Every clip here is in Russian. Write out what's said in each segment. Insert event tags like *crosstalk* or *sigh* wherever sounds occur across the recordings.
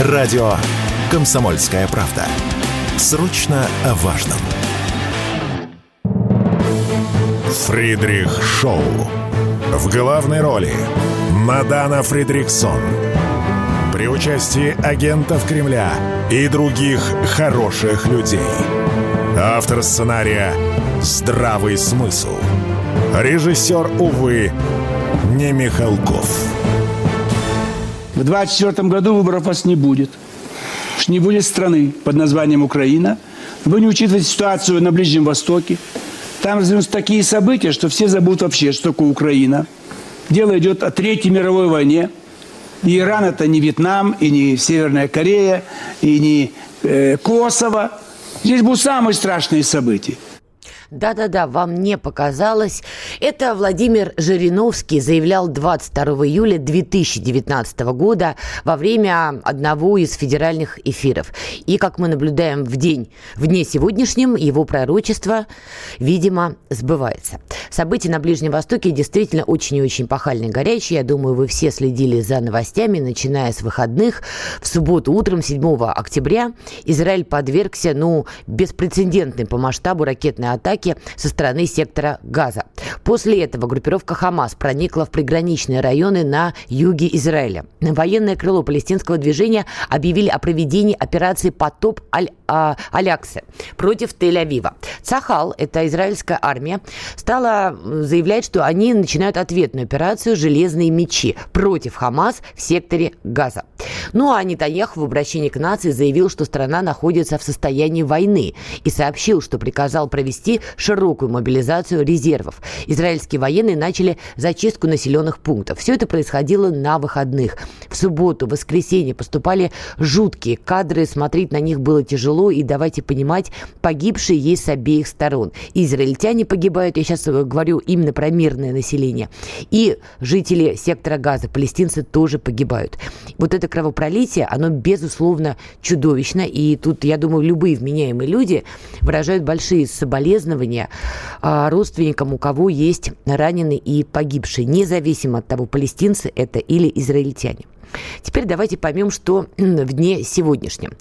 Радио «Комсомольская правда». Срочно о важном. Фридрих Шоу. В главной роли Мадана Фридриксон. При участии агентов Кремля и других хороших людей. Автор сценария «Здравый смысл». Режиссер, увы, не Михалков. В 24 году выборов вас не будет. Не будет страны под названием Украина. Вы не учитываете ситуацию на Ближнем Востоке. Там развернутся такие события, что все забудут вообще, что такое Украина. Дело идет о Третьей мировой войне. И Иран это не Вьетнам, и не Северная Корея, и не э, Косово. Здесь будут самые страшные события. Да-да-да, вам не показалось. Это Владимир Жириновский заявлял 22 июля 2019 года во время одного из федеральных эфиров. И, как мы наблюдаем в день, в дне сегодняшнем, его пророчество, видимо, сбывается. События на Ближнем Востоке действительно очень и очень пахальные, горячие. Я думаю, вы все следили за новостями, начиная с выходных. В субботу утром, 7 октября, Израиль подвергся, ну, беспрецедентной по масштабу ракетной атаки атаки со стороны сектора Газа. После этого группировка Хамас проникла в приграничные районы на юге Израиля. Военное крыло палестинского движения объявили о проведении операции «Потоп Аляксы» против Тель-Авива. Цахал, это израильская армия, стала заявлять, что они начинают ответную операцию «Железные мечи» против Хамас в секторе Газа. Ну а Нетаньяху в обращении к нации заявил, что страна находится в состоянии войны и сообщил, что приказал провести широкую мобилизацию резервов. Израильские военные начали зачистку населенных пунктов. Все это происходило на выходных. В субботу, воскресенье поступали жуткие кадры, смотреть на них было тяжело, и давайте понимать, погибшие есть с обеих сторон. израильтяне погибают, я сейчас говорю именно про мирное население, и жители сектора Газа, палестинцы тоже погибают. Вот это кровопролитие, оно безусловно чудовищно, и тут, я думаю, любые вменяемые люди выражают большие соболезнования соболезнования а, родственникам, у кого есть раненый и погибший, независимо от того, палестинцы это или израильтяне. Теперь давайте поймем, что в дне сегодняшнем.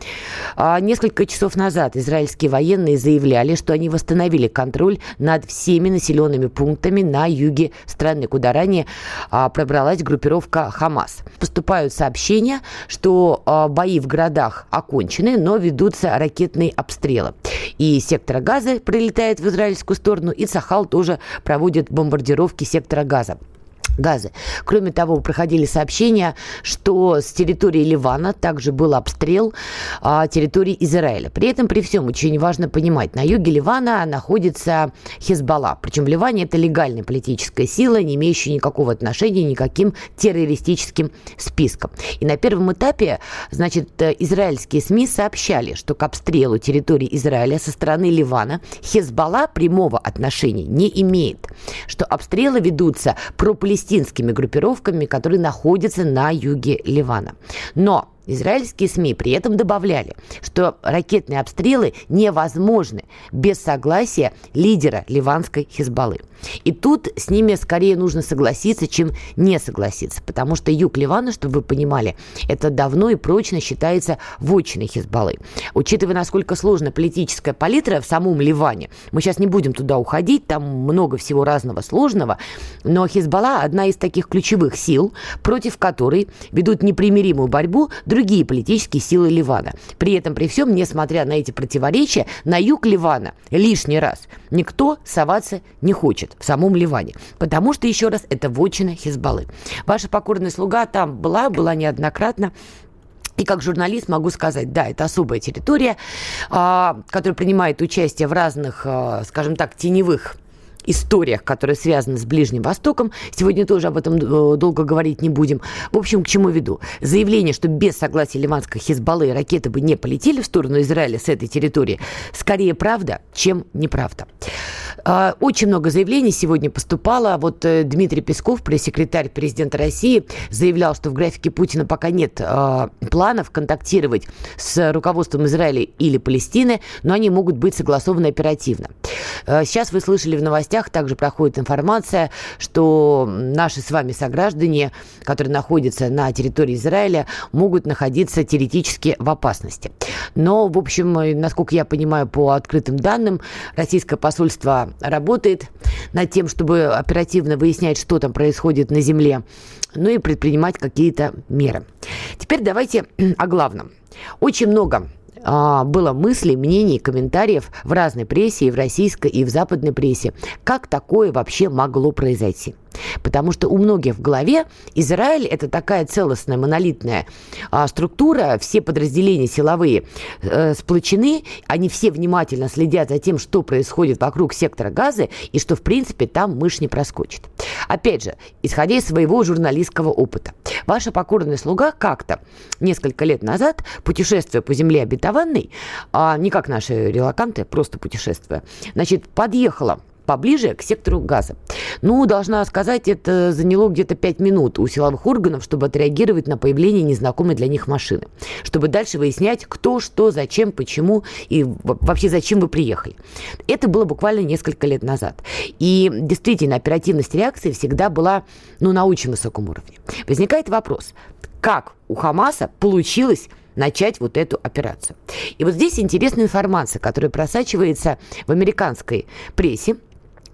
А, несколько часов назад израильские военные заявляли, что они восстановили контроль над всеми населенными пунктами на юге страны, куда ранее а, пробралась группировка Хамас. Поступают сообщения, что а, бои в городах окончены, но ведутся ракетные обстрелы. И сектора Газа прилетает в израильскую сторону, и Сахал тоже проводит бомбардировки сектора Газа газы. Кроме того, проходили сообщения, что с территории Ливана также был обстрел а, территории Израиля. При этом, при всем, очень важно понимать, на юге Ливана находится Хизбалла. Причем в Ливане это легальная политическая сила, не имеющая никакого отношения никаким террористическим спискам. И на первом этапе, значит, израильские СМИ сообщали, что к обстрелу территории Израиля со стороны Ливана Хизбалла прямого отношения не имеет, что обстрелы ведутся пропалестинскими палестинскими группировками, которые находятся на юге Ливана. Но Израильские СМИ при этом добавляли, что ракетные обстрелы невозможны без согласия лидера ливанской Хизбаллы. И тут с ними скорее нужно согласиться, чем не согласиться, потому что юг Ливана, чтобы вы понимали, это давно и прочно считается вотчиной Хизбаллы. Учитывая, насколько сложна политическая палитра в самом Ливане, мы сейчас не будем туда уходить, там много всего разного сложного, но Хизбалла одна из таких ключевых сил, против которой ведут непримиримую борьбу другие политические силы Ливана. При этом, при всем, несмотря на эти противоречия, на юг Ливана лишний раз никто соваться не хочет в самом Ливане. Потому что, еще раз, это вотчина Хизбаллы. Ваша покорная слуга там была, была неоднократно. И как журналист могу сказать, да, это особая территория, а, которая принимает участие в разных, а, скажем так, теневых историях, которые связаны с Ближним Востоком. Сегодня тоже об этом э, долго говорить не будем. В общем, к чему веду? Заявление, что без согласия ливанской Хизбаллы ракеты бы не полетели в сторону Израиля с этой территории, скорее правда, чем неправда. А, очень много заявлений сегодня поступало. Вот э, Дмитрий Песков, пресс-секретарь президента России, заявлял, что в графике Путина пока нет а, планов контактировать с руководством Израиля или Палестины, но они могут быть согласованы оперативно. А, сейчас вы слышали в новостях новостях также проходит информация, что наши с вами сограждане, которые находятся на территории Израиля, могут находиться теоретически в опасности. Но, в общем, насколько я понимаю по открытым данным, российское посольство работает над тем, чтобы оперативно выяснять, что там происходит на земле, ну и предпринимать какие-то меры. Теперь давайте о главном. Очень много а, было мыслей, мнений, комментариев в разной прессе, и в российской, и в западной прессе, как такое вообще могло произойти. Потому что у многих в голове Израиль это такая целостная, монолитная а, структура, все подразделения силовые э, сплочены, они все внимательно следят за тем, что происходит вокруг сектора газа, и что, в принципе, там мышь не проскочит. Опять же, исходя из своего журналистского опыта. Ваша покорная слуга как-то несколько лет назад, путешествуя по земле обетованной, а не как наши релаканты, просто путешествуя, значит, подъехала поближе к сектору газа. Ну, должна сказать, это заняло где-то 5 минут у силовых органов, чтобы отреагировать на появление незнакомой для них машины, чтобы дальше выяснять, кто, что, зачем, почему и вообще зачем вы приехали. Это было буквально несколько лет назад. И действительно, оперативность реакции всегда была ну, на очень высоком уровне. Возникает вопрос, как у Хамаса получилось начать вот эту операцию. И вот здесь интересная информация, которая просачивается в американской прессе,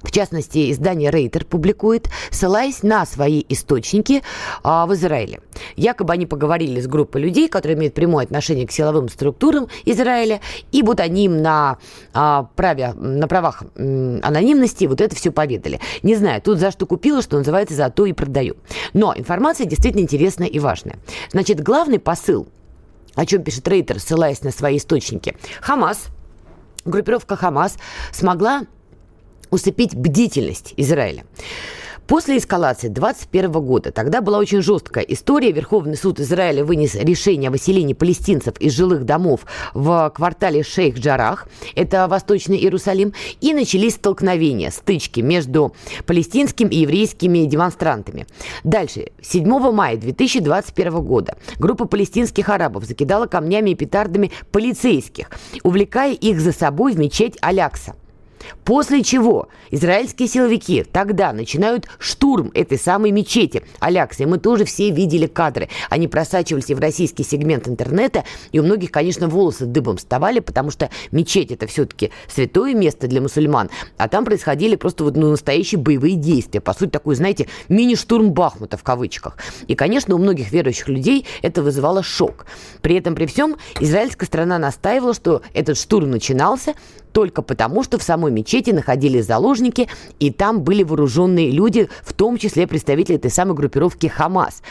в частности, издание Рейтер публикует, ссылаясь на свои источники а, в Израиле. Якобы они поговорили с группой людей, которые имеют прямое отношение к силовым структурам Израиля, и вот они им на, а, праве, на правах м, анонимности вот это все поведали. Не знаю, тут за что купила, что называется, за то и продаю. Но информация действительно интересная и важная. Значит, главный посыл, о чем пишет Рейтер, ссылаясь на свои источники. Хамас, группировка Хамас смогла усыпить бдительность Израиля. После эскалации 2021 года, тогда была очень жесткая история, Верховный суд Израиля вынес решение о выселении палестинцев из жилых домов в квартале Шейх-Джарах, это Восточный Иерусалим, и начались столкновения, стычки между палестинскими и еврейскими демонстрантами. Дальше, 7 мая 2021 года группа палестинских арабов закидала камнями и петардами полицейских, увлекая их за собой в мечеть Алякса. После чего израильские силовики тогда начинают штурм этой самой мечети Аляксы. Мы тоже все видели кадры. Они просачивались и в российский сегмент интернета, и у многих, конечно, волосы дыбом вставали, потому что мечеть это все-таки святое место для мусульман, а там происходили просто вот ну, настоящие боевые действия. По сути, такой, знаете, мини-штурм Бахмута в кавычках. И, конечно, у многих верующих людей это вызывало шок. При этом, при всем, израильская страна настаивала, что этот штурм начинался только потому, что в самой мечети находились заложники, и там были вооруженные люди, в том числе представители этой самой группировки Хамас.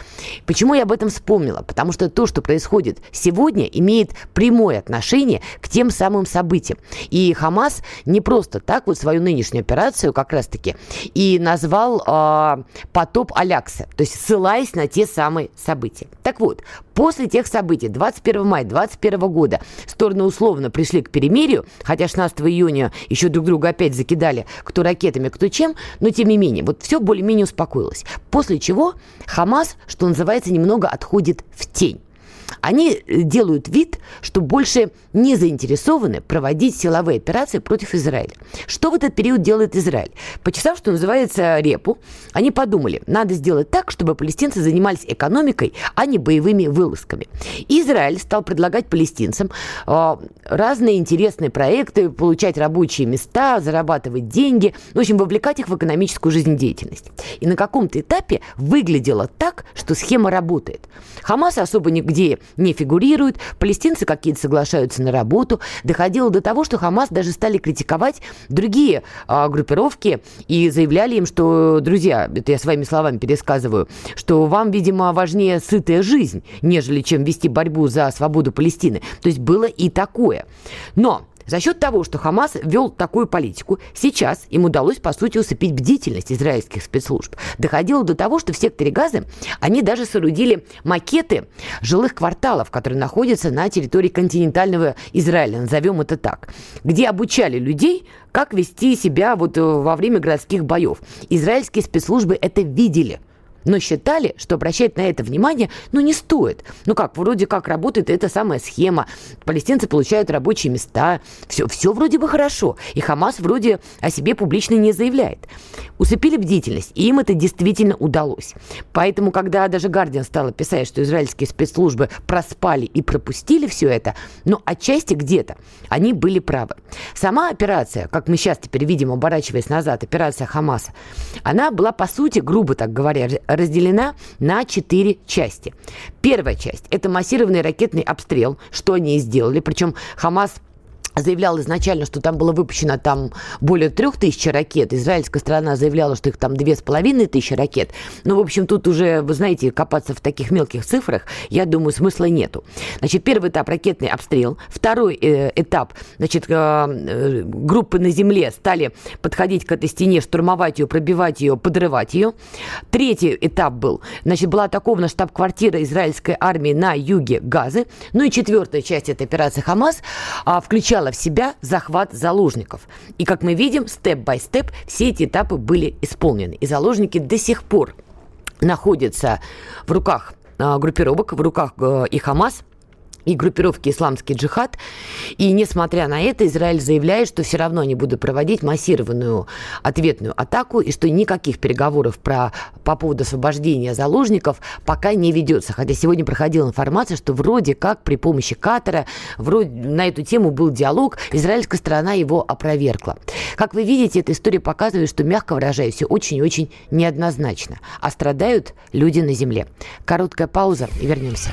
Почему я об этом вспомнила? Потому что то, что происходит сегодня, имеет прямое отношение к тем самым событиям. И Хамас не просто так вот свою нынешнюю операцию как раз-таки и назвал э, потоп Алякса, то есть ссылаясь на те самые события. Так вот, после тех событий 21 мая 2021 года стороны условно пришли к перемирию, хотя 16 15 июня еще друг друга опять закидали кто ракетами, кто чем, но тем не менее, вот все более-менее успокоилось. После чего Хамас, что называется, немного отходит в тень они э, делают вид, что больше не заинтересованы проводить силовые операции против Израиля. Что в этот период делает Израиль? Почесав, что называется, репу, они подумали, надо сделать так, чтобы палестинцы занимались экономикой, а не боевыми вылазками. Израиль стал предлагать палестинцам э, разные интересные проекты, получать рабочие места, зарабатывать деньги, в общем, вовлекать их в экономическую жизнедеятельность. И на каком-то этапе выглядело так, что схема работает. Хамас особо нигде не фигурирует, палестинцы какие-то соглашаются на работу. Доходило до того, что Хамас даже стали критиковать другие а, группировки и заявляли им, что, друзья, это я своими словами пересказываю, что вам, видимо, важнее сытая жизнь, нежели чем вести борьбу за свободу Палестины. То есть было и такое. Но за счет того, что Хамас вел такую политику, сейчас им удалось, по сути, усыпить бдительность израильских спецслужб. Доходило до того, что в секторе Газы они даже соорудили макеты жилых кварталов, которые находятся на территории континентального Израиля, назовем это так, где обучали людей, как вести себя вот э, во время городских боев. Израильские спецслужбы это видели – но считали, что обращать на это внимание, ну, не стоит. Ну как, вроде как работает эта самая схема, палестинцы получают рабочие места, все, все вроде бы хорошо, и Хамас вроде о себе публично не заявляет. Усыпили бдительность, и им это действительно удалось. Поэтому, когда даже Гардиан стала писать, что израильские спецслужбы проспали и пропустили все это, ну, отчасти где-то они были правы. Сама операция, как мы сейчас теперь видим, оборачиваясь назад, операция Хамаса, она была, по сути, грубо так говоря, разделена на четыре части. Первая часть – это массированный ракетный обстрел, что они и сделали. Причем Хамас заявлял изначально, что там было выпущено там более трех тысяч ракет. Израильская сторона заявляла, что их там две с половиной тысячи ракет. Ну, в общем, тут уже, вы знаете, копаться в таких мелких цифрах, я думаю, смысла нету. Значит, первый этап – ракетный обстрел. Второй э, этап, значит, э, э, группы на земле стали подходить к этой стене, штурмовать ее, пробивать ее, подрывать ее. Третий этап был, значит, была атакована штаб-квартира израильской армии на юге Газы. Ну и четвертая часть этой операции «Хамас» а, включала включала в себя захват заложников. И, как мы видим, степ-бай-степ все эти этапы были исполнены. И заложники до сих пор находятся в руках а, группировок, в руках э, и Хамас, и группировки «Исламский джихад». И несмотря на это, Израиль заявляет, что все равно они будут проводить массированную ответную атаку, и что никаких переговоров про, по поводу освобождения заложников пока не ведется. Хотя сегодня проходила информация, что вроде как при помощи Катара вроде на эту тему был диалог, израильская сторона его опровергла. Как вы видите, эта история показывает, что, мягко выражаясь, все очень-очень неоднозначно. А страдают люди на земле. Короткая пауза и вернемся.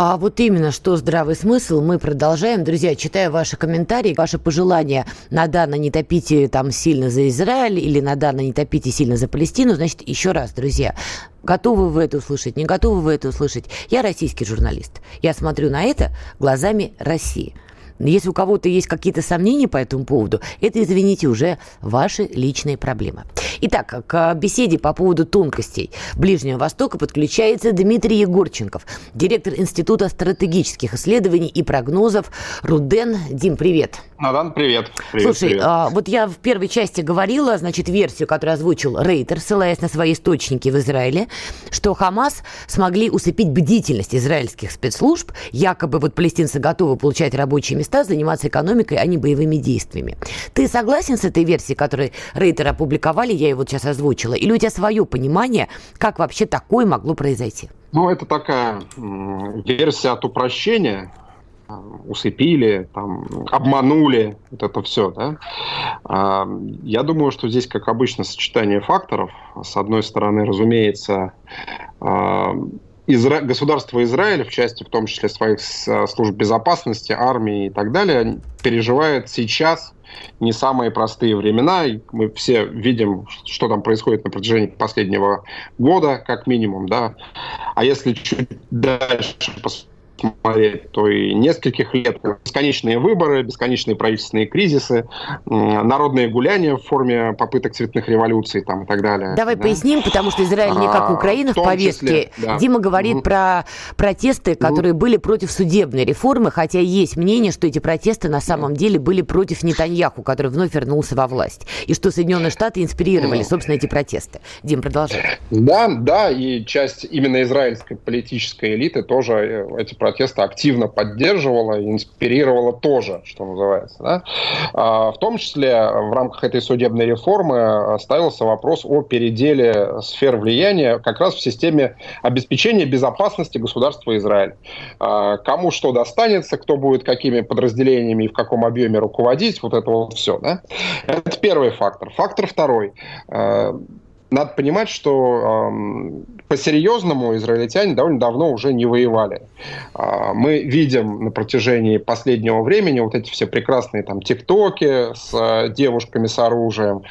А вот именно что здравый смысл, мы продолжаем. Друзья, читаю ваши комментарии, ваши пожелания. Надана, не топите там сильно за Израиль или Надана, не топите сильно за Палестину. Значит, еще раз, друзья, готовы вы это услышать, не готовы вы это услышать. Я российский журналист. Я смотрю на это глазами России. Если у кого-то есть какие-то сомнения по этому поводу, это, извините, уже ваши личные проблемы. Итак, к беседе по поводу тонкостей Ближнего Востока подключается Дмитрий Егорченков, директор Института стратегических исследований и прогнозов РУДЕН. Дим, привет. Надан, привет. привет Слушай, привет. А, вот я в первой части говорила, значит, версию, которую озвучил Рейтер, ссылаясь на свои источники в Израиле, что Хамас смогли усыпить бдительность израильских спецслужб, якобы вот палестинцы готовы получать рабочие места места заниматься экономикой, а не боевыми действиями. Ты согласен с этой версией, которую Рейтер опубликовали, я его сейчас озвучила? Или у тебя свое понимание, как вообще такое могло произойти? Ну, это такая версия от упрощения, усыпили, там, обманули, вот это все. Да? А, я думаю, что здесь, как обычно, сочетание факторов. С одной стороны, разумеется, а, Изра... государство Израиль, в части в том числе своих э, служб безопасности, армии и так далее, переживает сейчас не самые простые времена. Мы все видим, что там происходит на протяжении последнего года, как минимум, да. А если чуть дальше смотреть, то и нескольких лет бесконечные выборы, бесконечные правительственные кризисы, народные гуляния в форме попыток цветных революций там, и так далее. Давай да? поясним, потому что Израиль не как а, Украина в, в повестке. Числе, да. Дима говорит угу. про протесты, которые угу. были против судебной реформы, хотя есть мнение, что эти протесты на самом деле были против Нетаньяху, который вновь вернулся во власть, и что Соединенные Штаты инспирировали, собственно, эти протесты. Дим, продолжай. Да, да, и часть именно израильской политической элиты тоже э, эти протесты протеста активно поддерживала инспирировала тоже, что называется. Да? А, в том числе в рамках этой судебной реформы ставился вопрос о переделе сфер влияния как раз в системе обеспечения безопасности государства Израиль. А, кому что достанется, кто будет какими подразделениями и в каком объеме руководить, вот это вот все. Да? Это первый фактор. Фактор второй а, надо понимать, что э, по-серьезному израильтяне довольно давно уже не воевали. Э, мы видим на протяжении последнего времени вот эти все прекрасные там тиктоки с э, девушками с оружием,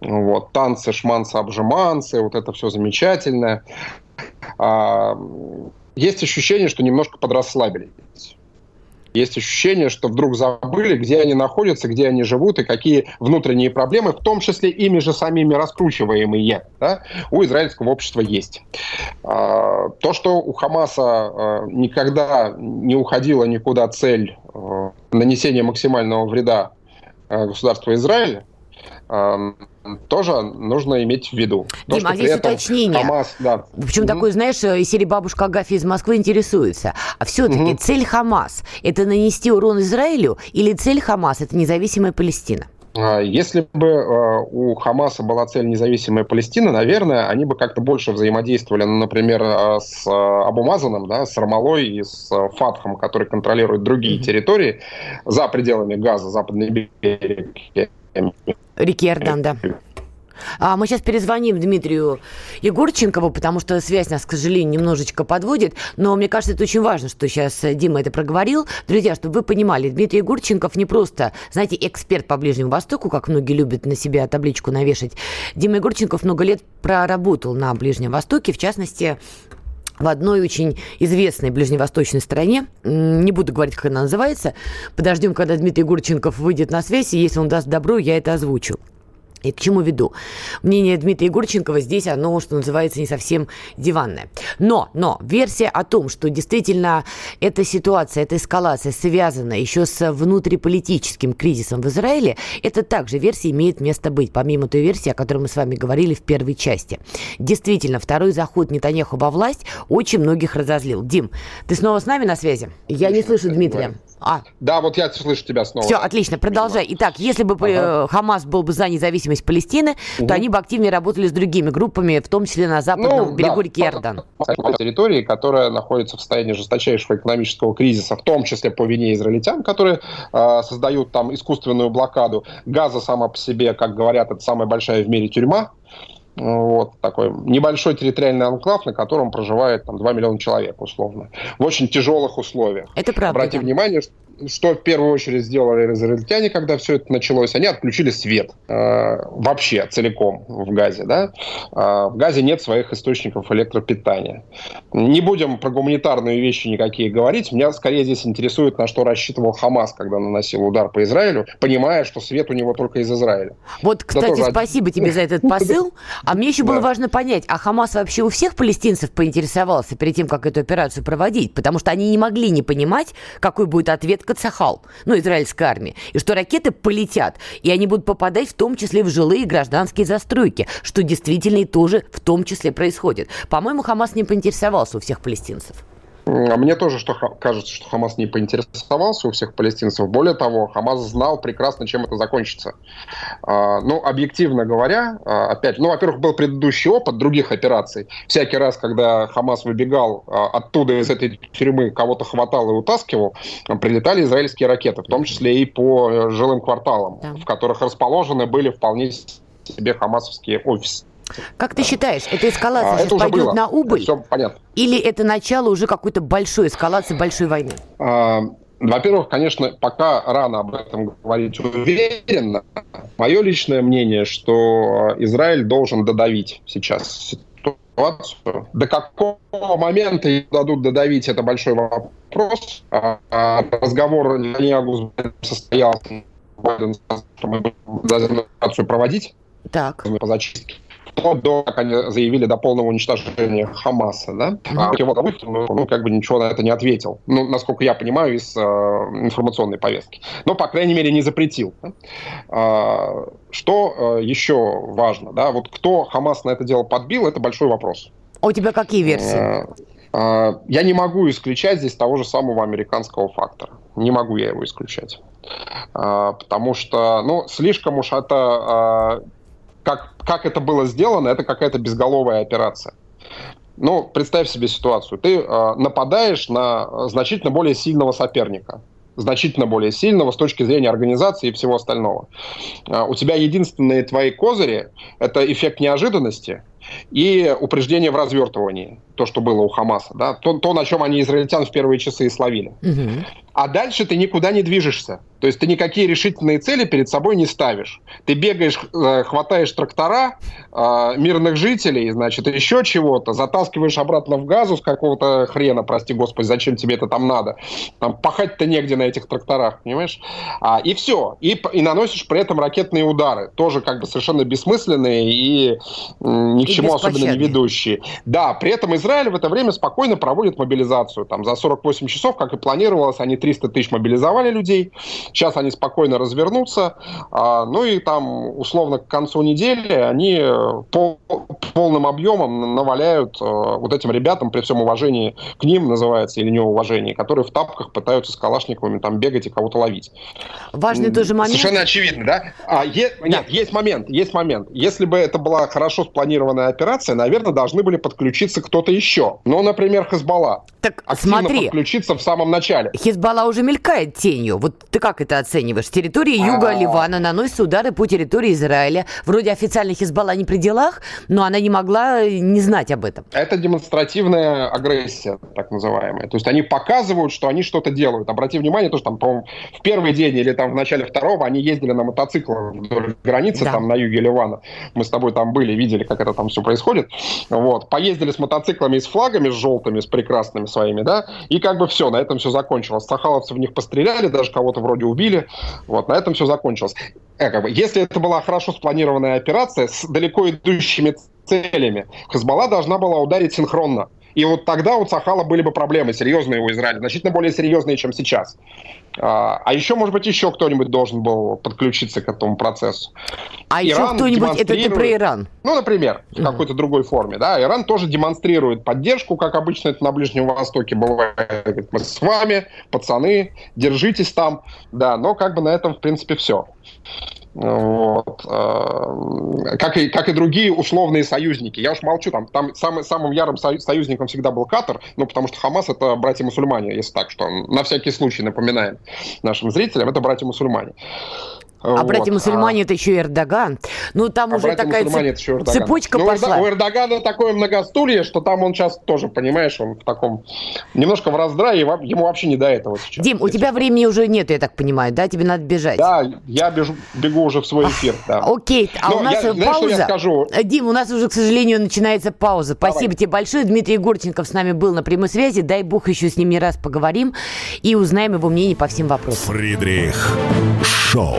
вот, танцы, шманцы, обжиманцы, вот это все замечательное. Э, есть ощущение, что немножко подрасслабились есть ощущение, что вдруг забыли, где они находятся, где они живут и какие внутренние проблемы, в том числе ими же самими раскручиваемые, да, у израильского общества есть. А, то, что у Хамаса а, никогда не уходила никуда цель а, нанесения максимального вреда государству Израиля, тоже нужно иметь в виду. То, Дима, а здесь уточнение. Хамас, да. Причем mm-hmm. такой, знаешь, из серии «Бабушка Агафья из Москвы» интересуется. А все-таки mm-hmm. цель Хамас – это нанести урон Израилю или цель Хамас – это независимая Палестина? А, если бы а, у Хамаса была цель независимая Палестина, наверное, они бы как-то больше взаимодействовали, ну, например, а, с Абумазаном, да, с Рамалой и с Фатхом, который контролирует другие территории за пределами Газа, Западной берег Реки Иордан, да. А мы сейчас перезвоним Дмитрию Егорченкову, потому что связь нас, к сожалению, немножечко подводит. Но мне кажется, это очень важно, что сейчас Дима это проговорил. Друзья, чтобы вы понимали, Дмитрий Егорченков не просто, знаете, эксперт по Ближнему Востоку, как многие любят на себя табличку навешать. Дима Егорченков много лет проработал на Ближнем Востоке, в частности, в одной очень известной ближневосточной стране, не буду говорить, как она называется, подождем, когда Дмитрий Гурченков выйдет на связь, и если он даст добро, я это озвучу. И к чему веду? Мнение Дмитрия Гурченкова здесь, оно, что называется, не совсем диванное. Но, но, версия о том, что действительно эта ситуация, эта эскалация связана еще с внутриполитическим кризисом в Израиле, это также версия имеет место быть, помимо той версии, о которой мы с вами говорили в первой части. Действительно, второй заход Нетаньяху во власть очень многих разозлил. Дим, ты снова с нами на связи? Я не слышу Дмитрия. А. Да, вот я слышу тебя снова. Все, отлично, продолжай. Итак, если бы ага. Хамас был бы за независимость Палестины, угу. то они бы активнее работали с другими группами, в том числе на западном ну, берегу да, реки. Территории, которая находится в состоянии жесточайшего экономического кризиса, в том числе по вине израильтян, которые э, создают там искусственную блокаду. Газа сама по себе, как говорят, это самая большая в мире тюрьма. Вот такой небольшой территориальный анклав, на котором проживает там 2 миллиона человек, условно. В очень тяжелых условиях. Это правда. Обрати да. внимание, что что в первую очередь сделали израильтяне, когда все это началось? Они отключили свет э, вообще целиком в Газе. Да? Э, в Газе нет своих источников электропитания. Не будем про гуманитарные вещи никакие говорить. Меня скорее здесь интересует, на что рассчитывал Хамас, когда наносил удар по Израилю, понимая, что свет у него только из Израиля. Вот, кстати, тоже... спасибо тебе за этот *laughs* посыл. А мне еще было важно понять, а Хамас вообще у всех палестинцев поинтересовался перед тем, как эту операцию проводить? Потому что они не могли не понимать, какой будет ответ Кацахал, ну, израильской армии, и что ракеты полетят, и они будут попадать в том числе в жилые гражданские застройки, что действительно и тоже в том числе происходит. По-моему, Хамас не поинтересовался у всех палестинцев. А мне тоже что кажется, что Хамас не поинтересовался у всех палестинцев. Более того, Хамас знал прекрасно, чем это закончится. А, ну, объективно говоря, а, опять, ну, во-первых, был предыдущий опыт других операций. Всякий раз, когда Хамас выбегал оттуда из этой тюрьмы, кого-то хватал и утаскивал, прилетали израильские ракеты, в том числе и по э, жилым кварталам, да. в которых расположены были вполне себе хамасовские офисы. Как ты считаешь, эта эскалация а, это пойдет было. на убыль? Все понятно. Или это начало уже какой-то большой эскалации, большой войны? А, во-первых, конечно, пока рано об этом говорить уверенно. Мое личное мнение, что Израиль должен додавить сейчас ситуацию. До какого момента дадут додавить, это большой вопрос. А, а разговор Нетаньягу состоялся, что мы будем проводить. Так. По зачистке вплоть до, как они заявили, до полного уничтожения Хамаса, да, а его ну, ну, как бы ничего на это не ответил, ну, насколько я понимаю, из э, информационной повестки. Но, по крайней мере, не запретил. Да? А, что э, еще важно, да, вот кто Хамас на это дело подбил, это большой вопрос. А у тебя какие версии? Э, А, я не могу исключать здесь того же самого американского фактора. Не могу я его исключать. А, потому что, ну, слишком уж это... Как, как это было сделано, это какая-то безголовая операция. Ну, представь себе ситуацию. Ты нападаешь на значительно более сильного соперника значительно более сильного с точки зрения организации и всего остального. У тебя единственные твои козыри – это эффект неожиданности и упреждение в развертывании то, что было у Хамаса, да, то, то на чем они израильтян в первые часы и словили. Угу. А дальше ты никуда не движешься. То есть ты никакие решительные цели перед собой не ставишь. Ты бегаешь, э, хватаешь трактора, э, мирных жителей, значит, еще чего-то, затаскиваешь обратно в газу с какого-то хрена, прости господи, зачем тебе это там надо. Там пахать-то негде на этих тракторах, понимаешь? А, и все. И, и наносишь при этом ракетные удары. Тоже как бы совершенно бессмысленные и ни к чему особенно не ведущие. Да, при этом из Израиль в это время спокойно проводит мобилизацию. Там за 48 часов, как и планировалось, они 300 тысяч мобилизовали людей. Сейчас они спокойно развернутся. А, ну и там, условно, к концу недели они пол, полным объемом наваляют а, вот этим ребятам, при всем уважении к ним, называется, или неуважении, которые в тапках пытаются с калашниковыми там бегать и кого-то ловить. Важный тоже момент. Совершенно очевидно, да? А, е- да. Нет, есть момент, есть момент. Если бы это была хорошо спланированная операция, наверное, должны были подключиться кто-то еще. Ну, например, Хезбалла. Так смотри. подключиться в самом начале. Хезбалла уже мелькает тенью. Вот ты как это оцениваешь? С территории юга А-а-а. Ливана наносятся удары по территории Израиля. Вроде официально Хезбалла не при делах, но она не могла не знать об этом. Это демонстративная агрессия, так называемая. То есть они показывают, что они что-то делают. Обрати внимание, то, что там, по в первый день или там в начале второго они ездили на мотоциклах вдоль границы, да. там на юге Ливана. Мы с тобой там были, видели, как это там все происходит. Вот. Поездили с мотоциклами и с флагами, с желтыми, с прекрасными своими, да, и как бы все, на этом все закончилось. Сахаловцы в них постреляли, даже кого-то вроде убили, вот, на этом все закончилось. Э, как бы, если это была хорошо спланированная операция с далеко идущими целями, Хазбалла должна была ударить синхронно. И вот тогда у Цахала были бы проблемы серьезные у Израиля, значительно более серьезные, чем сейчас. А, а еще, может быть, еще кто-нибудь должен был подключиться к этому процессу. А Иран еще кто-нибудь, это ты про Иран? Ну, например, в какой-то другой форме. Да? Иран тоже демонстрирует поддержку, как обычно это на Ближнем Востоке бывает. Мы с вами, пацаны, держитесь там. Да, но как бы на этом, в принципе, все. Вот. Э, как, и, как и другие условные союзники. Я уж молчу, там, там самый, самым ярым союзником всегда был Катар, ну, потому что Хамас — это братья-мусульмане, если так, что на всякий случай напоминаем нашим зрителям, это братья-мусульмане. А вот. братья-мусульмане а... это еще Эрдоган. Ну, там а уже такая цеп... цепочка ну, пошла. У Эрдогана такое многостулье, что там он сейчас тоже, понимаешь, он в таком... Немножко в раздрае, ему вообще не до этого сейчас. Дим, у тебя времени уже нет, я так понимаю, да? Тебе надо бежать. Да, я бежу, бегу уже в свой эфир, да. Окей, а Но у нас я, пауза. Знаешь, что я скажу? Дим, у нас уже, к сожалению, начинается пауза. Спасибо Давай. тебе большое. Дмитрий Егорченков с нами был на прямой связи. Дай бог еще с ним не раз поговорим и узнаем его мнение по всем вопросам. Фридрих Шоу.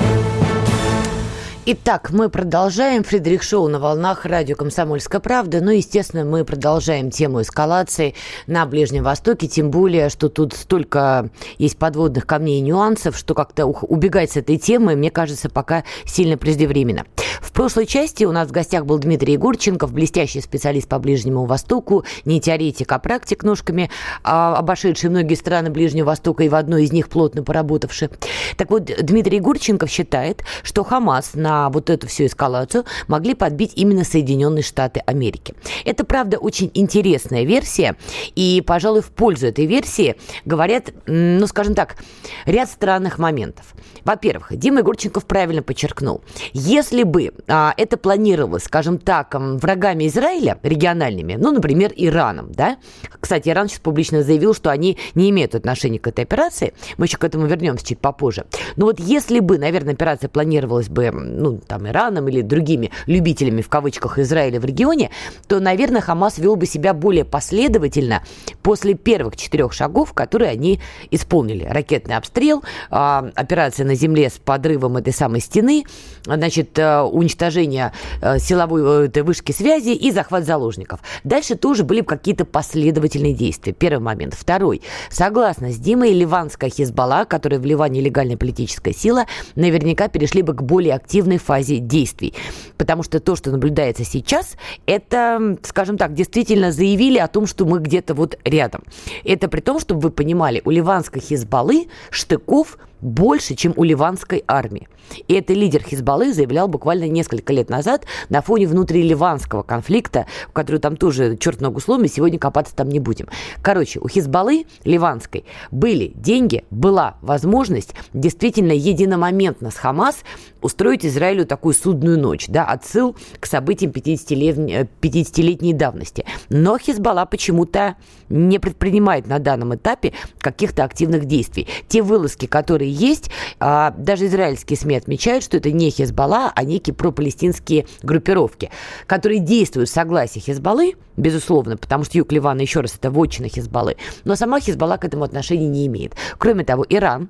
Итак, мы продолжаем. Фридрих Шоу на волнах радио «Комсомольская правда». Ну, естественно, мы продолжаем тему эскалации на Ближнем Востоке, тем более, что тут столько есть подводных камней и нюансов, что как-то убегать с этой темы, мне кажется, пока сильно преждевременно. В прошлой части у нас в гостях был Дмитрий Егорченков, блестящий специалист по Ближнему Востоку, не теоретик, а практик ножками, а обошедший многие страны Ближнего Востока и в одной из них плотно поработавший. Так вот, Дмитрий Егорченков считает, что Хамас на на вот эту всю эскалацию могли подбить именно Соединенные Штаты Америки. Это, правда, очень интересная версия, и, пожалуй, в пользу этой версии говорят, ну, скажем так, ряд странных моментов. Во-первых, Дима Егорченков правильно подчеркнул, если бы а, это планировалось, скажем так, врагами Израиля, региональными, ну, например, Ираном, да, кстати, Иран сейчас публично заявил, что они не имеют отношения к этой операции, мы еще к этому вернемся чуть попозже, но вот если бы, наверное, операция планировалась бы, ну, там, Ираном или другими любителями, в кавычках, Израиля в регионе, то, наверное, Хамас вел бы себя более последовательно после первых четырех шагов, которые они исполнили. Ракетный обстрел, а, операция на земле с подрывом этой самой стены, значит, э, уничтожение э, силовой э, этой вышки связи и захват заложников. Дальше тоже были какие-то последовательные действия. Первый момент. Второй. Согласно с Димой, ливанская Хизбалла, которая в Ливане легальная политическая сила, наверняка перешли бы к более активной фазе действий. Потому что то, что наблюдается сейчас, это, скажем так, действительно заявили о том, что мы где-то вот рядом. Это при том, чтобы вы понимали, у ливанской Хизбаллы штыков больше, чем у ливанской армии. И это лидер Хизбаллы заявлял буквально несколько лет назад на фоне внутриливанского конфликта, в который там тоже черт ногу сломит, сегодня копаться там не будем. Короче, у Хизбаллы ливанской были деньги, была возможность действительно единомоментно с Хамас устроить Израилю такую судную ночь, да, отсыл к событиям 50-летней 50 давности. Но Хизбалла почему-то не предпринимает на данном этапе каких-то активных действий. Те вылазки, которые есть, а, даже израильские СМИ отмечают, что это не Хизбалла, а некие пропалестинские группировки, которые действуют в согласии Хизбаллы, безусловно, потому что юг Ливана, еще раз, это вотчина Хизбаллы, но сама Хизбалла к этому отношения не имеет. Кроме того, Иран,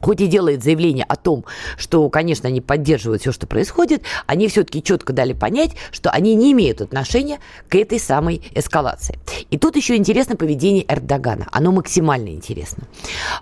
хоть и делает заявление о том, что, конечно, они поддерживают все, что происходит, они все-таки четко дали понять, что они не имеют отношения к этой самой эскалации. И тут еще интересно поведение Эрдогана. Оно максимально интересно.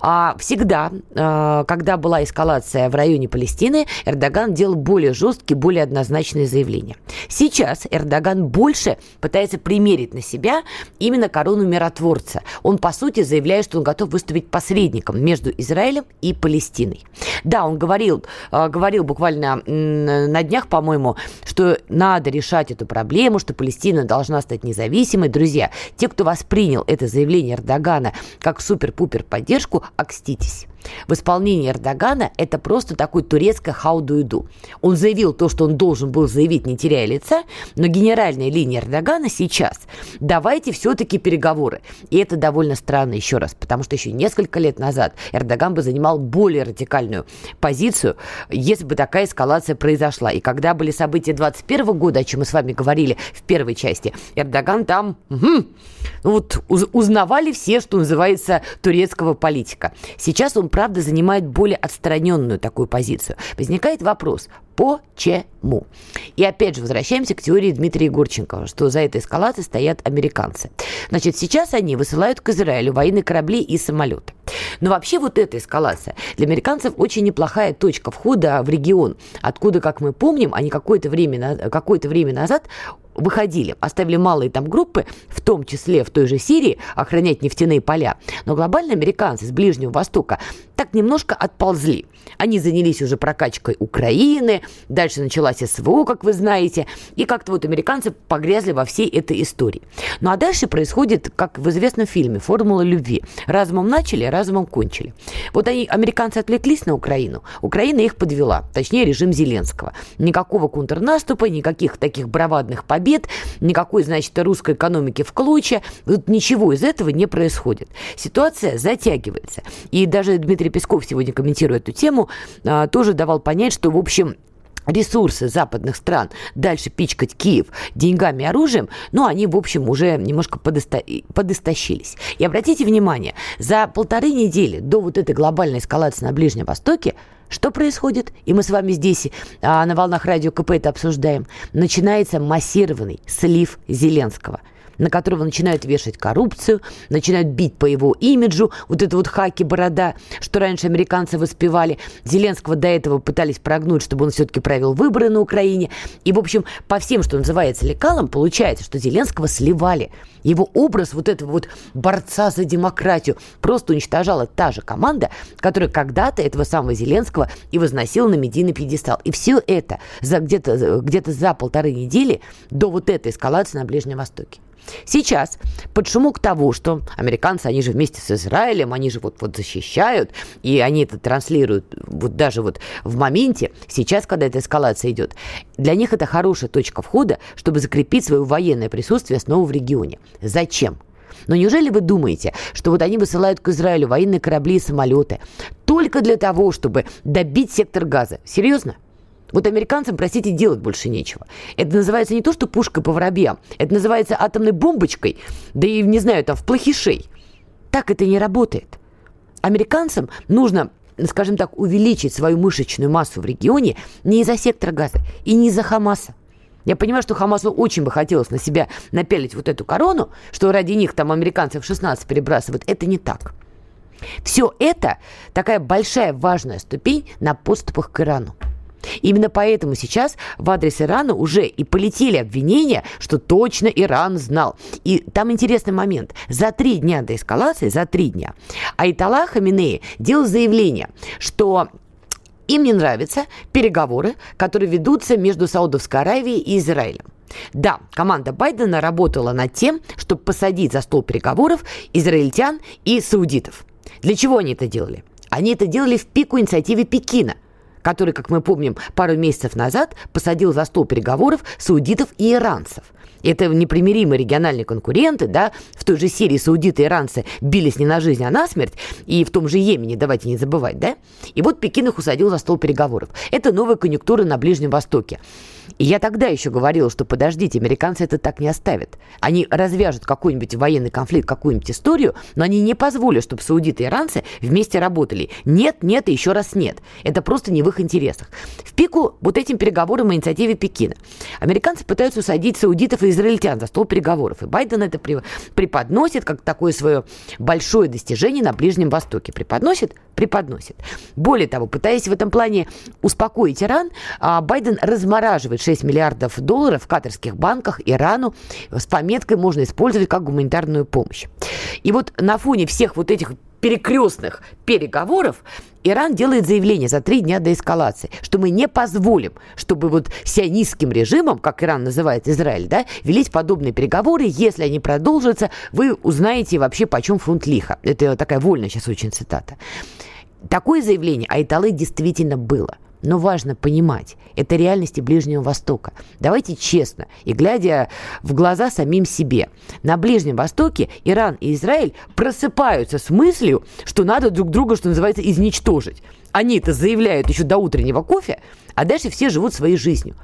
А всегда, а, когда была эскалация в районе Палестины, Эрдоган делал более жесткие, более однозначные заявления. Сейчас Эрдоган больше пытается примерить на себя именно корону миротворца. Он, по сути, заявляет, что он готов выступить посредником между Израилем и Палестиной Палестиной. Да, он говорил, э, говорил буквально на днях, по-моему, что надо решать эту проблему, что Палестина должна стать независимой. Друзья, те, кто воспринял это заявление Эрдогана как супер-пупер поддержку, окститесь в исполнении Эрдогана это просто такой турецкое хауду-иду. Он заявил то, что он должен был заявить, не теряя лица, но генеральная линия Эрдогана сейчас – давайте все-таки переговоры. И это довольно странно, еще раз, потому что еще несколько лет назад Эрдоган бы занимал более радикальную позицию, если бы такая эскалация произошла. И когда были события 21 года, о чем мы с вами говорили в первой части, Эрдоган там угу, ну вот узнавали все, что называется, турецкого политика. Сейчас он правда, занимает более отстраненную такую позицию. Возникает вопрос, почему? И опять же возвращаемся к теории Дмитрия Гурченкова, что за этой эскалацией стоят американцы. Значит, сейчас они высылают к Израилю военные корабли и самолеты. Но вообще вот эта эскалация для американцев очень неплохая точка входа в регион, откуда, как мы помним, они какое-то время, какое время назад выходили, оставили малые там группы, в том числе в той же Сирии, охранять нефтяные поля. Но глобально американцы с Ближнего Востока так немножко отползли. Они занялись уже прокачкой Украины, дальше началась СВО, как вы знаете, и как-то вот американцы погрязли во всей этой истории. Ну а дальше происходит, как в известном фильме, формула любви. Разумом начали, разумом кончили. Вот они, американцы отвлеклись на Украину, Украина их подвела, точнее режим Зеленского. Никакого контрнаступа, никаких таких бравадных побед, никакой, значит, русской экономики в клочья. Вот ничего из этого не происходит. Ситуация затягивается. И даже Дмитрий Песков сегодня, комментируя эту тему, а, тоже давал понять, что, в общем, ресурсы западных стран дальше пичкать Киев деньгами и оружием, ну, они, в общем, уже немножко подосто... подостащились. И обратите внимание, за полторы недели до вот этой глобальной эскалации на Ближнем Востоке что происходит? И мы с вами здесь а, на волнах радио КП это обсуждаем. Начинается массированный слив Зеленского – на которого начинают вешать коррупцию, начинают бить по его имиджу, вот это вот хаки-борода, что раньше американцы воспевали. Зеленского до этого пытались прогнуть, чтобы он все-таки провел выборы на Украине. И, в общем, по всем, что называется лекалам, получается, что Зеленского сливали. Его образ вот этого вот борца за демократию просто уничтожала та же команда, которая когда-то этого самого Зеленского и возносила на медийный пьедестал. И все это за где-то где за полторы недели до вот этой эскалации на Ближнем Востоке. Сейчас под шумок того, что американцы, они же вместе с Израилем, они же вот, вот защищают, и они это транслируют вот даже вот в моменте, сейчас, когда эта эскалация идет, для них это хорошая точка входа, чтобы закрепить свое военное присутствие снова в регионе. Зачем? Но неужели вы думаете, что вот они высылают к Израилю военные корабли и самолеты только для того, чтобы добить сектор газа? Серьезно? Вот американцам, простите, делать больше нечего. Это называется не то, что пушкой по воробьям. Это называется атомной бомбочкой, да и, не знаю, там, в плохишей. Так это не работает. Американцам нужно скажем так, увеличить свою мышечную массу в регионе не из-за сектора газа и не из-за Хамаса. Я понимаю, что Хамасу очень бы хотелось на себя напялить вот эту корону, что ради них там американцев 16 перебрасывают. Это не так. Все это такая большая важная ступень на подступах к Ирану. Именно поэтому сейчас в адрес Ирана уже и полетели обвинения, что точно Иран знал. И там интересный момент. За три дня до эскалации, за три дня, Айтала Хаминеи делал заявление, что им не нравятся переговоры, которые ведутся между Саудовской Аравией и Израилем. Да, команда Байдена работала над тем, чтобы посадить за стол переговоров израильтян и саудитов. Для чего они это делали? Они это делали в пику инициативы Пекина – который, как мы помним, пару месяцев назад посадил за стол переговоров саудитов и иранцев. Это непримиримые региональные конкуренты, да, в той же Сирии саудиты и иранцы бились не на жизнь, а на смерть, и в том же Йемене, давайте не забывать, да. И вот Пекин их усадил за стол переговоров. Это новая конъюнктура на Ближнем Востоке. И я тогда еще говорила, что подождите, американцы это так не оставят. Они развяжут какой-нибудь военный конфликт, какую-нибудь историю, но они не позволят, чтобы саудиты и иранцы вместе работали. Нет, нет и еще раз нет. Это просто не в их интересах. В пику вот этим переговорам и инициативе Пекина. Американцы пытаются усадить саудитов и израильтян за стол переговоров. И Байден это преподносит как такое свое большое достижение на Ближнем Востоке. Преподносит? Преподносит. Более того, пытаясь в этом плане успокоить Иран, а, Байден размораживает 6 миллиардов долларов в катарских банках Ирану с пометкой можно использовать как гуманитарную помощь. И вот на фоне всех вот этих перекрестных переговоров Иран делает заявление за три дня до эскалации, что мы не позволим, чтобы вот сионистским режимом, как Иран называет Израиль, да, велись подобные переговоры. Если они продолжатся, вы узнаете вообще, почем фунт лиха. Это такая вольная сейчас очень цитата. Такое заявление Айталы действительно было. Но важно понимать, это реальности Ближнего Востока. Давайте честно и глядя в глаза самим себе. На Ближнем Востоке Иран и Израиль просыпаются с мыслью, что надо друг друга, что называется, изничтожить. Они это заявляют еще до утреннего кофе, а дальше все живут своей жизнью.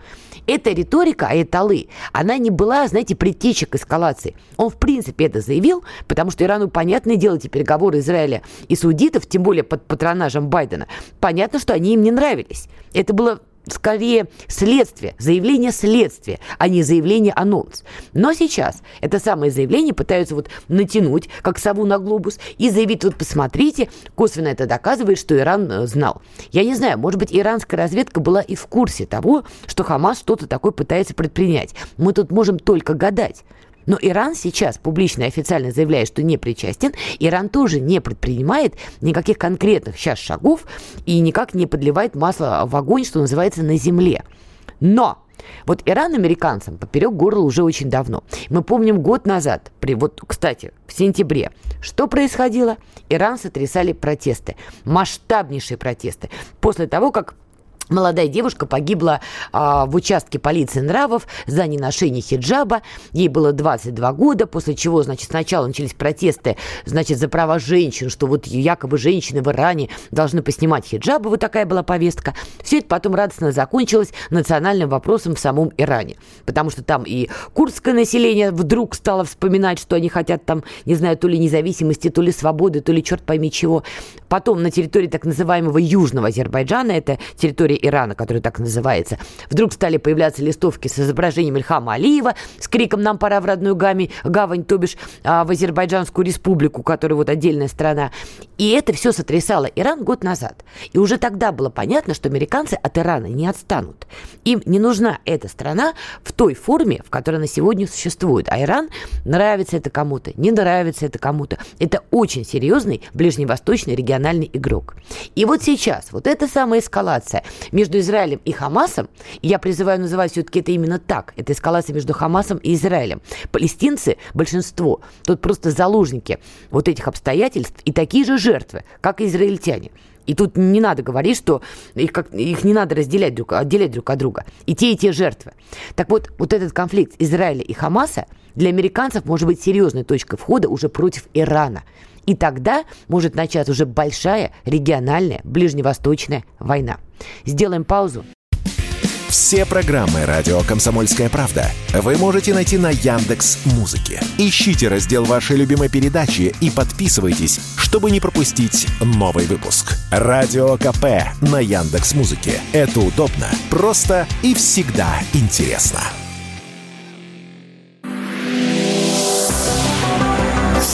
Эта риторика Айталы, она не была, знаете, предтечей к эскалации. Он, в принципе, это заявил, потому что Ирану, понятное дело, эти переговоры Израиля и саудитов, тем более под патронажем Байдена, понятно, что они им не нравились. Это было скорее следствие, заявление следствия, а не заявление анонс. Но сейчас это самое заявление пытаются вот натянуть, как сову на глобус, и заявить, вот посмотрите, косвенно это доказывает, что Иран э, знал. Я не знаю, может быть, иранская разведка была и в курсе того, что Хамас что-то такое пытается предпринять. Мы тут можем только гадать. Но Иран сейчас публично и официально заявляет, что не причастен. Иран тоже не предпринимает никаких конкретных сейчас шагов и никак не подливает масло в огонь, что называется, на земле. Но вот Иран американцам поперек горла уже очень давно. Мы помним год назад, при, вот, кстати, в сентябре, что происходило? Иран сотрясали протесты, масштабнейшие протесты. После того, как Молодая девушка погибла а, в участке полиции нравов за неношение хиджаба. Ей было 22 года, после чего, значит, сначала начались протесты, значит, за права женщин, что вот якобы женщины в Иране должны поснимать хиджабы, вот такая была повестка. Все это потом радостно закончилось национальным вопросом в самом Иране, потому что там и курдское население вдруг стало вспоминать, что они хотят там, не знаю, то ли независимости, то ли свободы, то ли черт пойми чего. Потом на территории так называемого Южного Азербайджана, это территория Ирана, который так называется, вдруг стали появляться листовки с изображением Ильхама Алиева с криком «Нам пора в родную гавань», гавань то бишь а, в Азербайджанскую республику, которая вот отдельная страна. И это все сотрясало Иран год назад. И уже тогда было понятно, что американцы от Ирана не отстанут. Им не нужна эта страна в той форме, в которой она сегодня существует. А Иран, нравится это кому-то, не нравится это кому-то. Это очень серьезный ближневосточный региональный игрок. И вот сейчас, вот эта самая эскалация между Израилем и Хамасом, и я призываю называть все-таки это именно так, это эскалация между Хамасом и Израилем. Палестинцы, большинство, тут просто заложники вот этих обстоятельств и такие же жертвы, как и израильтяне. И тут не надо говорить, что их, как, их не надо разделять друг, отделять друг от друга. И те, и те жертвы. Так вот, вот этот конфликт Израиля и Хамаса для американцев может быть серьезной точкой входа уже против Ирана. И тогда может начаться уже большая региональная ближневосточная война. Сделаем паузу. Все программы радио Комсомольская правда вы можете найти на Яндекс Музыке. Ищите раздел вашей любимой передачи и подписывайтесь, чтобы не пропустить новый выпуск. Радио КП на Яндекс Музыке. Это удобно, просто и всегда интересно.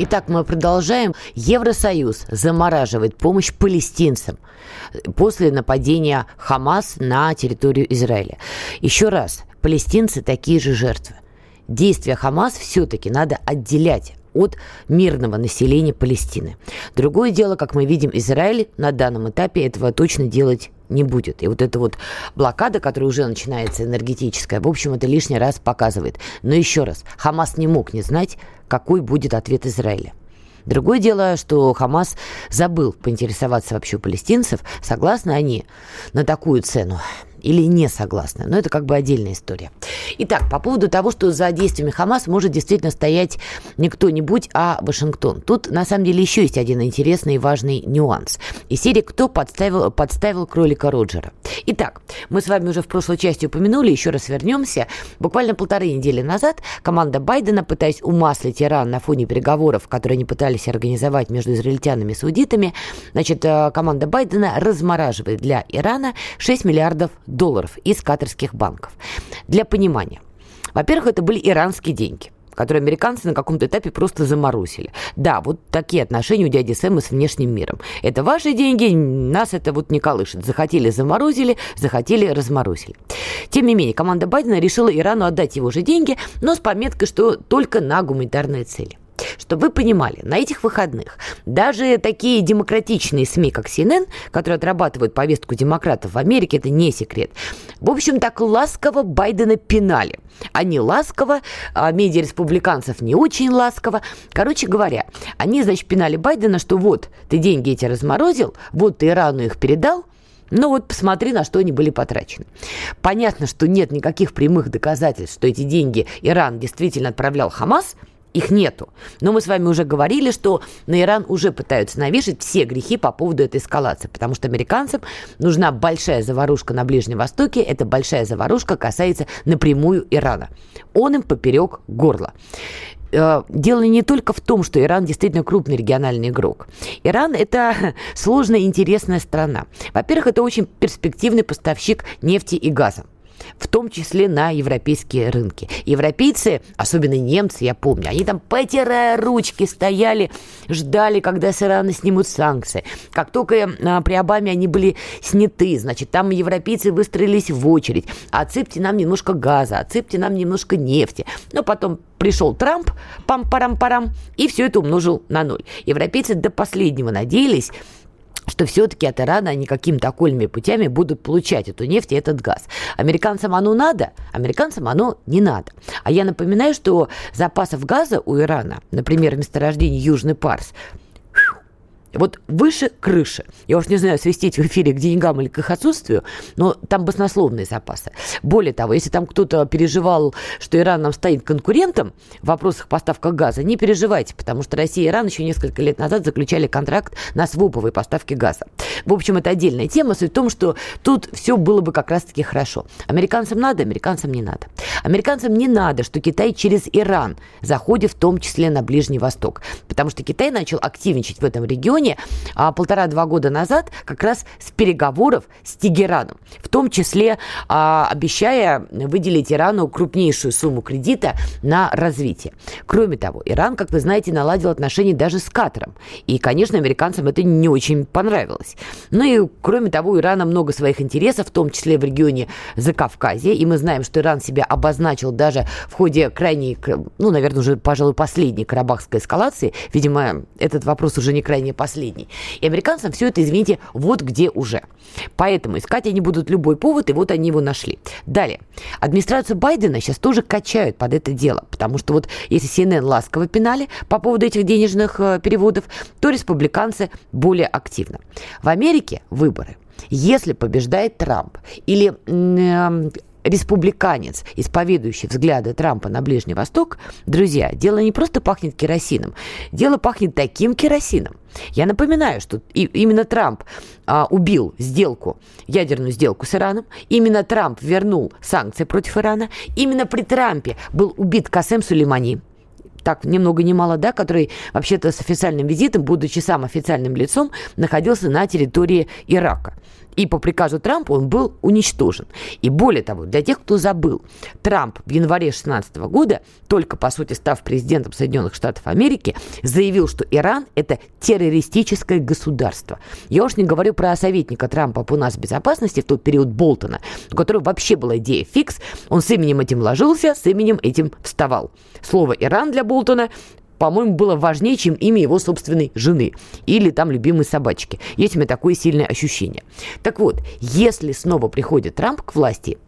Итак, мы продолжаем. Евросоюз замораживает помощь палестинцам после нападения Хамас на территорию Израиля. Еще раз, палестинцы такие же жертвы. Действия Хамас все-таки надо отделять от мирного населения Палестины. Другое дело, как мы видим, Израиль на данном этапе этого точно делать не будет. И вот эта вот блокада, которая уже начинается энергетическая, в общем, это лишний раз показывает. Но еще раз, Хамас не мог не знать, какой будет ответ Израиля. Другое дело, что Хамас забыл поинтересоваться вообще у палестинцев, согласны они на такую цену или не согласны. Но это как бы отдельная история. Итак, по поводу того, что за действиями Хамас может действительно стоять не кто-нибудь, а Вашингтон. Тут, на самом деле, еще есть один интересный и важный нюанс. И серии «Кто подставил, подставил кролика Роджера?». Итак, мы с вами уже в прошлой части упомянули, еще раз вернемся. Буквально полторы недели назад команда Байдена, пытаясь умаслить Иран на фоне переговоров, которые они пытались организовать между израильтянами и саудитами, значит, э, команда Байдена размораживает для Ирана 6 миллиардов из катарских банков. Для понимания. Во-первых, это были иранские деньги которые американцы на каком-то этапе просто заморозили. Да, вот такие отношения у дяди Сэма с внешним миром. Это ваши деньги, нас это вот не колышет. Захотели заморозили, захотели разморозили. Тем не менее, команда Байдена решила Ирану отдать его же деньги, но с пометкой, что только на гуманитарные цели. Чтобы вы понимали, на этих выходных даже такие демократичные СМИ, как CNN, которые отрабатывают повестку демократов в Америке, это не секрет, в общем, так ласково Байдена пинали. Они ласково, а медиа республиканцев не очень ласково. Короче говоря, они, значит, пинали Байдена, что вот, ты деньги эти разморозил, вот ты Ирану их передал, ну вот посмотри, на что они были потрачены. Понятно, что нет никаких прямых доказательств, что эти деньги Иран действительно отправлял Хамас – их нету. Но мы с вами уже говорили, что на Иран уже пытаются навешать все грехи по поводу этой эскалации, потому что американцам нужна большая заварушка на Ближнем Востоке. Эта большая заварушка касается напрямую Ирана. Он им поперек горла э, дело не только в том, что Иран действительно крупный региональный игрок. Иран – это *laughs* сложная интересная страна. Во-первых, это очень перспективный поставщик нефти и газа в том числе на европейские рынки. Европейцы, особенно немцы, я помню, они там, потирая ручки, стояли, ждали, когда с Ирана снимут санкции. Как только а, при Обаме они были сняты, значит, там европейцы выстроились в очередь. Отсыпьте нам немножко газа, отсыпьте нам немножко нефти. Но потом пришел Трамп, пам-парам-парам, и все это умножил на ноль. Европейцы до последнего надеялись, что все-таки от Ирана они какими-то окольными путями будут получать эту нефть и этот газ. Американцам оно надо, американцам оно не надо. А я напоминаю, что запасов газа у Ирана, например, в месторождении Южный Парс, Вот выше крыши. Я уж не знаю, свистеть в эфире к деньгам или к их отсутствию, но там баснословные запасы. Более того, если там кто-то переживал, что Иран нам станет конкурентом в вопросах поставки газа, не переживайте, потому что Россия и Иран еще несколько лет назад заключали контракт на свуповые поставки газа. В общем, это отдельная тема. Суть в том, что тут все было бы как раз-таки хорошо. Американцам надо, американцам не надо. Американцам не надо, что Китай через Иран заходит в том числе на Ближний Восток. Потому что Китай начал активничать в этом регионе а, полтора-два года назад как раз с переговоров с Тегераном. В том числе а, обещая выделить Ирану крупнейшую сумму кредита на развитие. Кроме того, Иран, как вы знаете, наладил отношения даже с Катаром. И, конечно, американцам это не очень понравилось. Ну и, кроме того, у Ирана много своих интересов, в том числе в регионе Закавказья. И мы знаем, что Иран себя обозначил даже в ходе крайней, ну, наверное, уже, пожалуй, последней карабахской эскалации. Видимо, этот вопрос уже не крайне последний. И американцам все это, извините, вот где уже. Поэтому искать они будут любой повод, и вот они его нашли. Далее. Администрацию Байдена сейчас тоже качают под это дело, потому что вот если CNN ласково пинали по поводу этих денежных э, переводов, то республиканцы более активно. В Америке выборы. Если побеждает Трамп или э, республиканец, исповедующий взгляды Трампа на Ближний Восток, друзья, дело не просто пахнет керосином, дело пахнет таким керосином. Я напоминаю, что и, именно Трамп а, убил сделку, ядерную сделку с Ираном, именно Трамп вернул санкции против Ирана, именно при Трампе был убит Касем Сулеймани, так ни много ни мало, да, который вообще-то с официальным визитом, будучи сам официальным лицом, находился на территории Ирака. И по приказу Трампа он был уничтожен. И более того, для тех, кто забыл, Трамп в январе 2016 года, только по сути став президентом Соединенных Штатов Америки, заявил, что Иран – это террористическое государство. Я уж не говорю про советника Трампа по нас безопасности в тот период Болтона, у которого вообще была идея фикс. Он с именем этим ложился, с именем этим вставал. Слово «Иран» для Болтона по-моему, было важнее, чем имя его собственной жены или там любимой собачки. Есть у меня такое сильное ощущение. Так вот, если снова приходит Трамп к власти,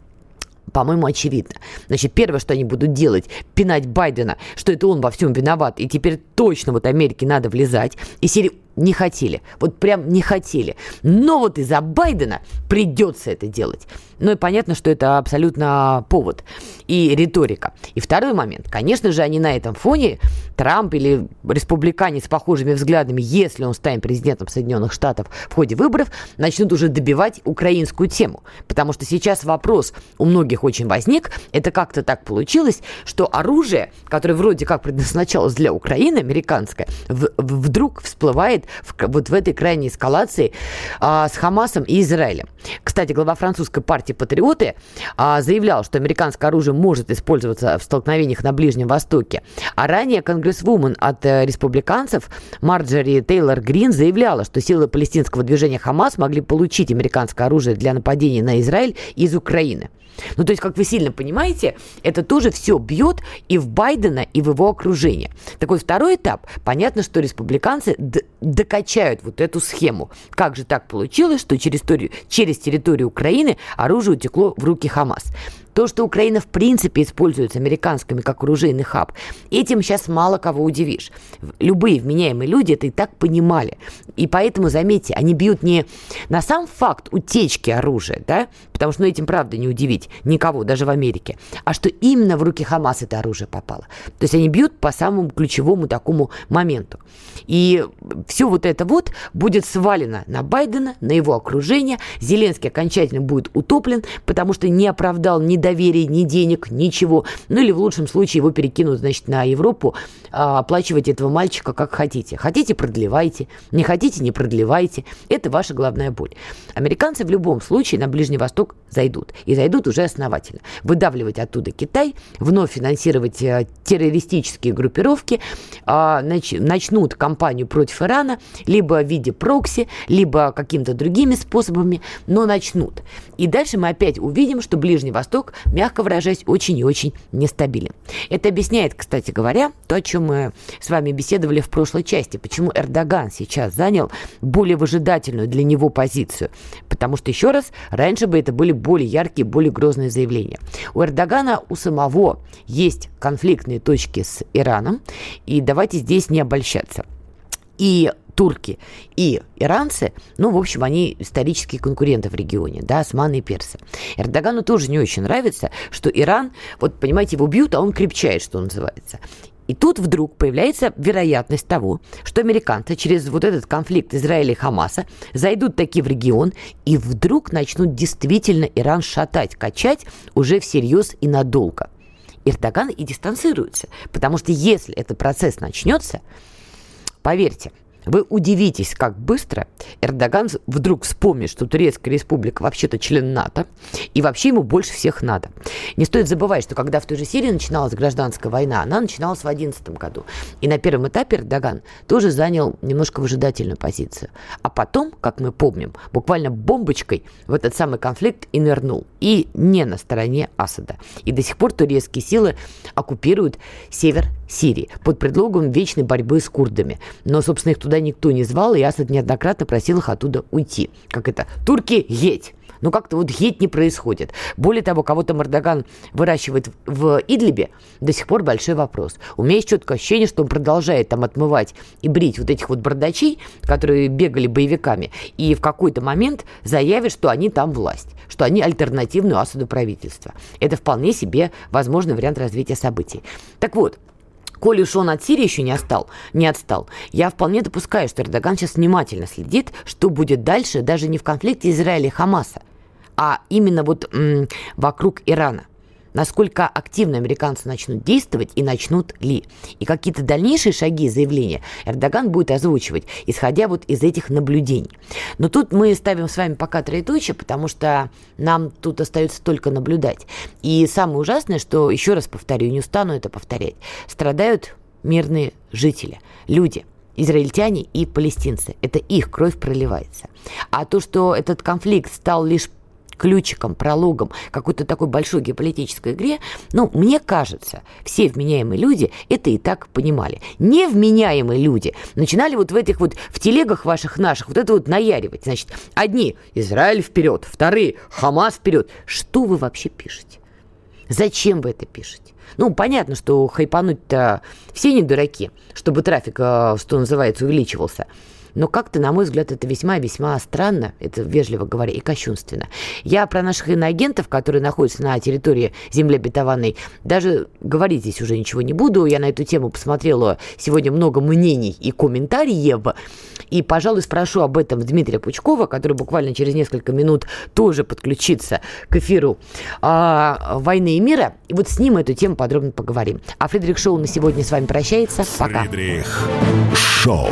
по-моему, очевидно. Значит, первое, что они будут делать, пинать Байдена, что это он во всем виноват, и теперь точно вот Америке надо влезать. И серии не хотели. Вот прям не хотели. Но вот из-за Байдена придется это делать. Ну и понятно, что это абсолютно повод и риторика. И второй момент. Конечно же, они на этом фоне, Трамп или республиканец с похожими взглядами, если он станет президентом Соединенных Штатов в ходе выборов, начнут уже добивать украинскую тему. Потому что сейчас вопрос у многих очень возник. Это как-то так получилось, что оружие, которое вроде как предназначалось для Украины, американское, в, вдруг всплывает в, вот в этой крайней эскалации а, с Хамасом и Израилем. Кстати, глава французской партии «Патриоты» а, заявлял, что американское оружие может использоваться в столкновениях на Ближнем Востоке. А ранее конгрессвумен от э, республиканцев Марджори Тейлор Грин заявляла, что силы палестинского движения «Хамас» могли получить американское оружие для нападения на Израиль из Украины. Ну, то есть, как вы сильно понимаете, это тоже все бьет и в Байдена, и в его окружение. Такой второй этап. Понятно, что республиканцы докачают вот эту схему. Как же так получилось, что через, через территорию Украины оружие утекло в руки Хамас? То, что Украина в принципе используется американскими как оружейный хаб, этим сейчас мало кого удивишь. Любые вменяемые люди это и так понимали. И поэтому, заметьте, они бьют не на сам факт утечки оружия, да, потому что ну, этим правда не удивить никого, даже в Америке, а что именно в руки Хамас это оружие попало. То есть они бьют по самому ключевому такому моменту. И все вот это вот будет свалено на Байдена, на его окружение. Зеленский окончательно будет утоплен, потому что не оправдал ни доверия, ни денег, ничего. Ну или в лучшем случае его перекинут, значит, на Европу, а, оплачивать этого мальчика как хотите. Хотите, продлевайте. Не хотите, не продлевайте. Это ваша главная боль. Американцы в любом случае на Ближний Восток зайдут. И зайдут уже основательно. Выдавливать оттуда Китай, вновь финансировать э, террористические группировки, а, начнут кампанию против Ирана, либо в виде прокси, либо какими-то другими способами, но начнут. И дальше мы опять увидим, что Ближний Восток мягко выражаясь, очень и очень нестабилен. Это объясняет, кстати говоря, то, о чем мы с вами беседовали в прошлой части, почему Эрдоган сейчас занял более выжидательную для него позицию. Потому что, еще раз, раньше бы это были более яркие, более грозные заявления. У Эрдогана у самого есть конфликтные точки с Ираном, и давайте здесь не обольщаться. И турки и иранцы, ну, в общем, они исторические конкуренты в регионе, да, османы и персы. Эрдогану тоже не очень нравится, что Иран, вот, понимаете, его бьют, а он крепчает, что называется. И тут вдруг появляется вероятность того, что американцы через вот этот конфликт Израиля и Хамаса зайдут таки в регион и вдруг начнут действительно Иран шатать, качать уже всерьез и надолго. Эрдоган и дистанцируется, потому что если этот процесс начнется, поверьте, вы удивитесь, как быстро Эрдоган вдруг вспомнит, что Турецкая республика вообще-то член НАТО, и вообще ему больше всех надо. Не стоит забывать, что когда в той же Сирии начиналась гражданская война, она начиналась в 2011 году. И на первом этапе Эрдоган тоже занял немножко выжидательную позицию. А потом, как мы помним, буквально бомбочкой в этот самый конфликт и нырнул. И не на стороне Асада. И до сих пор турецкие силы оккупируют север Сирии под предлогом вечной борьбы с курдами. Но, собственно, их туда никто не звал, и Асад неоднократно просил их оттуда уйти. Как это? Турки, едь! Но как-то вот едь не происходит. Более того, кого-то Мордоган выращивает в Идлибе, до сих пор большой вопрос. У меня есть четкое ощущение, что он продолжает там отмывать и брить вот этих вот бардачей, которые бегали боевиками, и в какой-то момент заявит, что они там власть, что они альтернативную Асаду правительства. Это вполне себе возможный вариант развития событий. Так вот, Коли уж он от Сирии еще не отстал, не отстал, я вполне допускаю, что Эрдоган сейчас внимательно следит, что будет дальше, даже не в конфликте Израиля и Хамаса, а именно вот м- вокруг Ирана насколько активно американцы начнут действовать и начнут ли. И какие-то дальнейшие шаги и заявления Эрдоган будет озвучивать, исходя вот из этих наблюдений. Но тут мы ставим с вами пока троеточие, потому что нам тут остается только наблюдать. И самое ужасное, что, еще раз повторю, не устану это повторять, страдают мирные жители, люди – израильтяне и палестинцы. Это их кровь проливается. А то, что этот конфликт стал лишь ключиком, прологом какой-то такой большой геополитической игре, ну, мне кажется, все вменяемые люди это и так понимали. Невменяемые люди начинали вот в этих вот, в телегах ваших наших вот это вот наяривать. Значит, одни Израиль вперед, вторые Хамас вперед. Что вы вообще пишете? Зачем вы это пишете? Ну, понятно, что хайпануть-то все не дураки, чтобы трафик, э, что называется, увеличивался. Но как-то, на мой взгляд, это весьма-весьма странно, это вежливо говоря, и кощунственно. Я про наших иноагентов, которые находятся на территории земли обетованной, даже говорить здесь уже ничего не буду. Я на эту тему посмотрела сегодня много мнений и комментариев. И, пожалуй, спрошу об этом Дмитрия Пучкова, который буквально через несколько минут тоже подключится к эфиру а, «Войны и мира». И вот с ним эту тему подробно поговорим. А Фридрих Шоу на сегодня с вами прощается. Пока. Фридрих Шоу.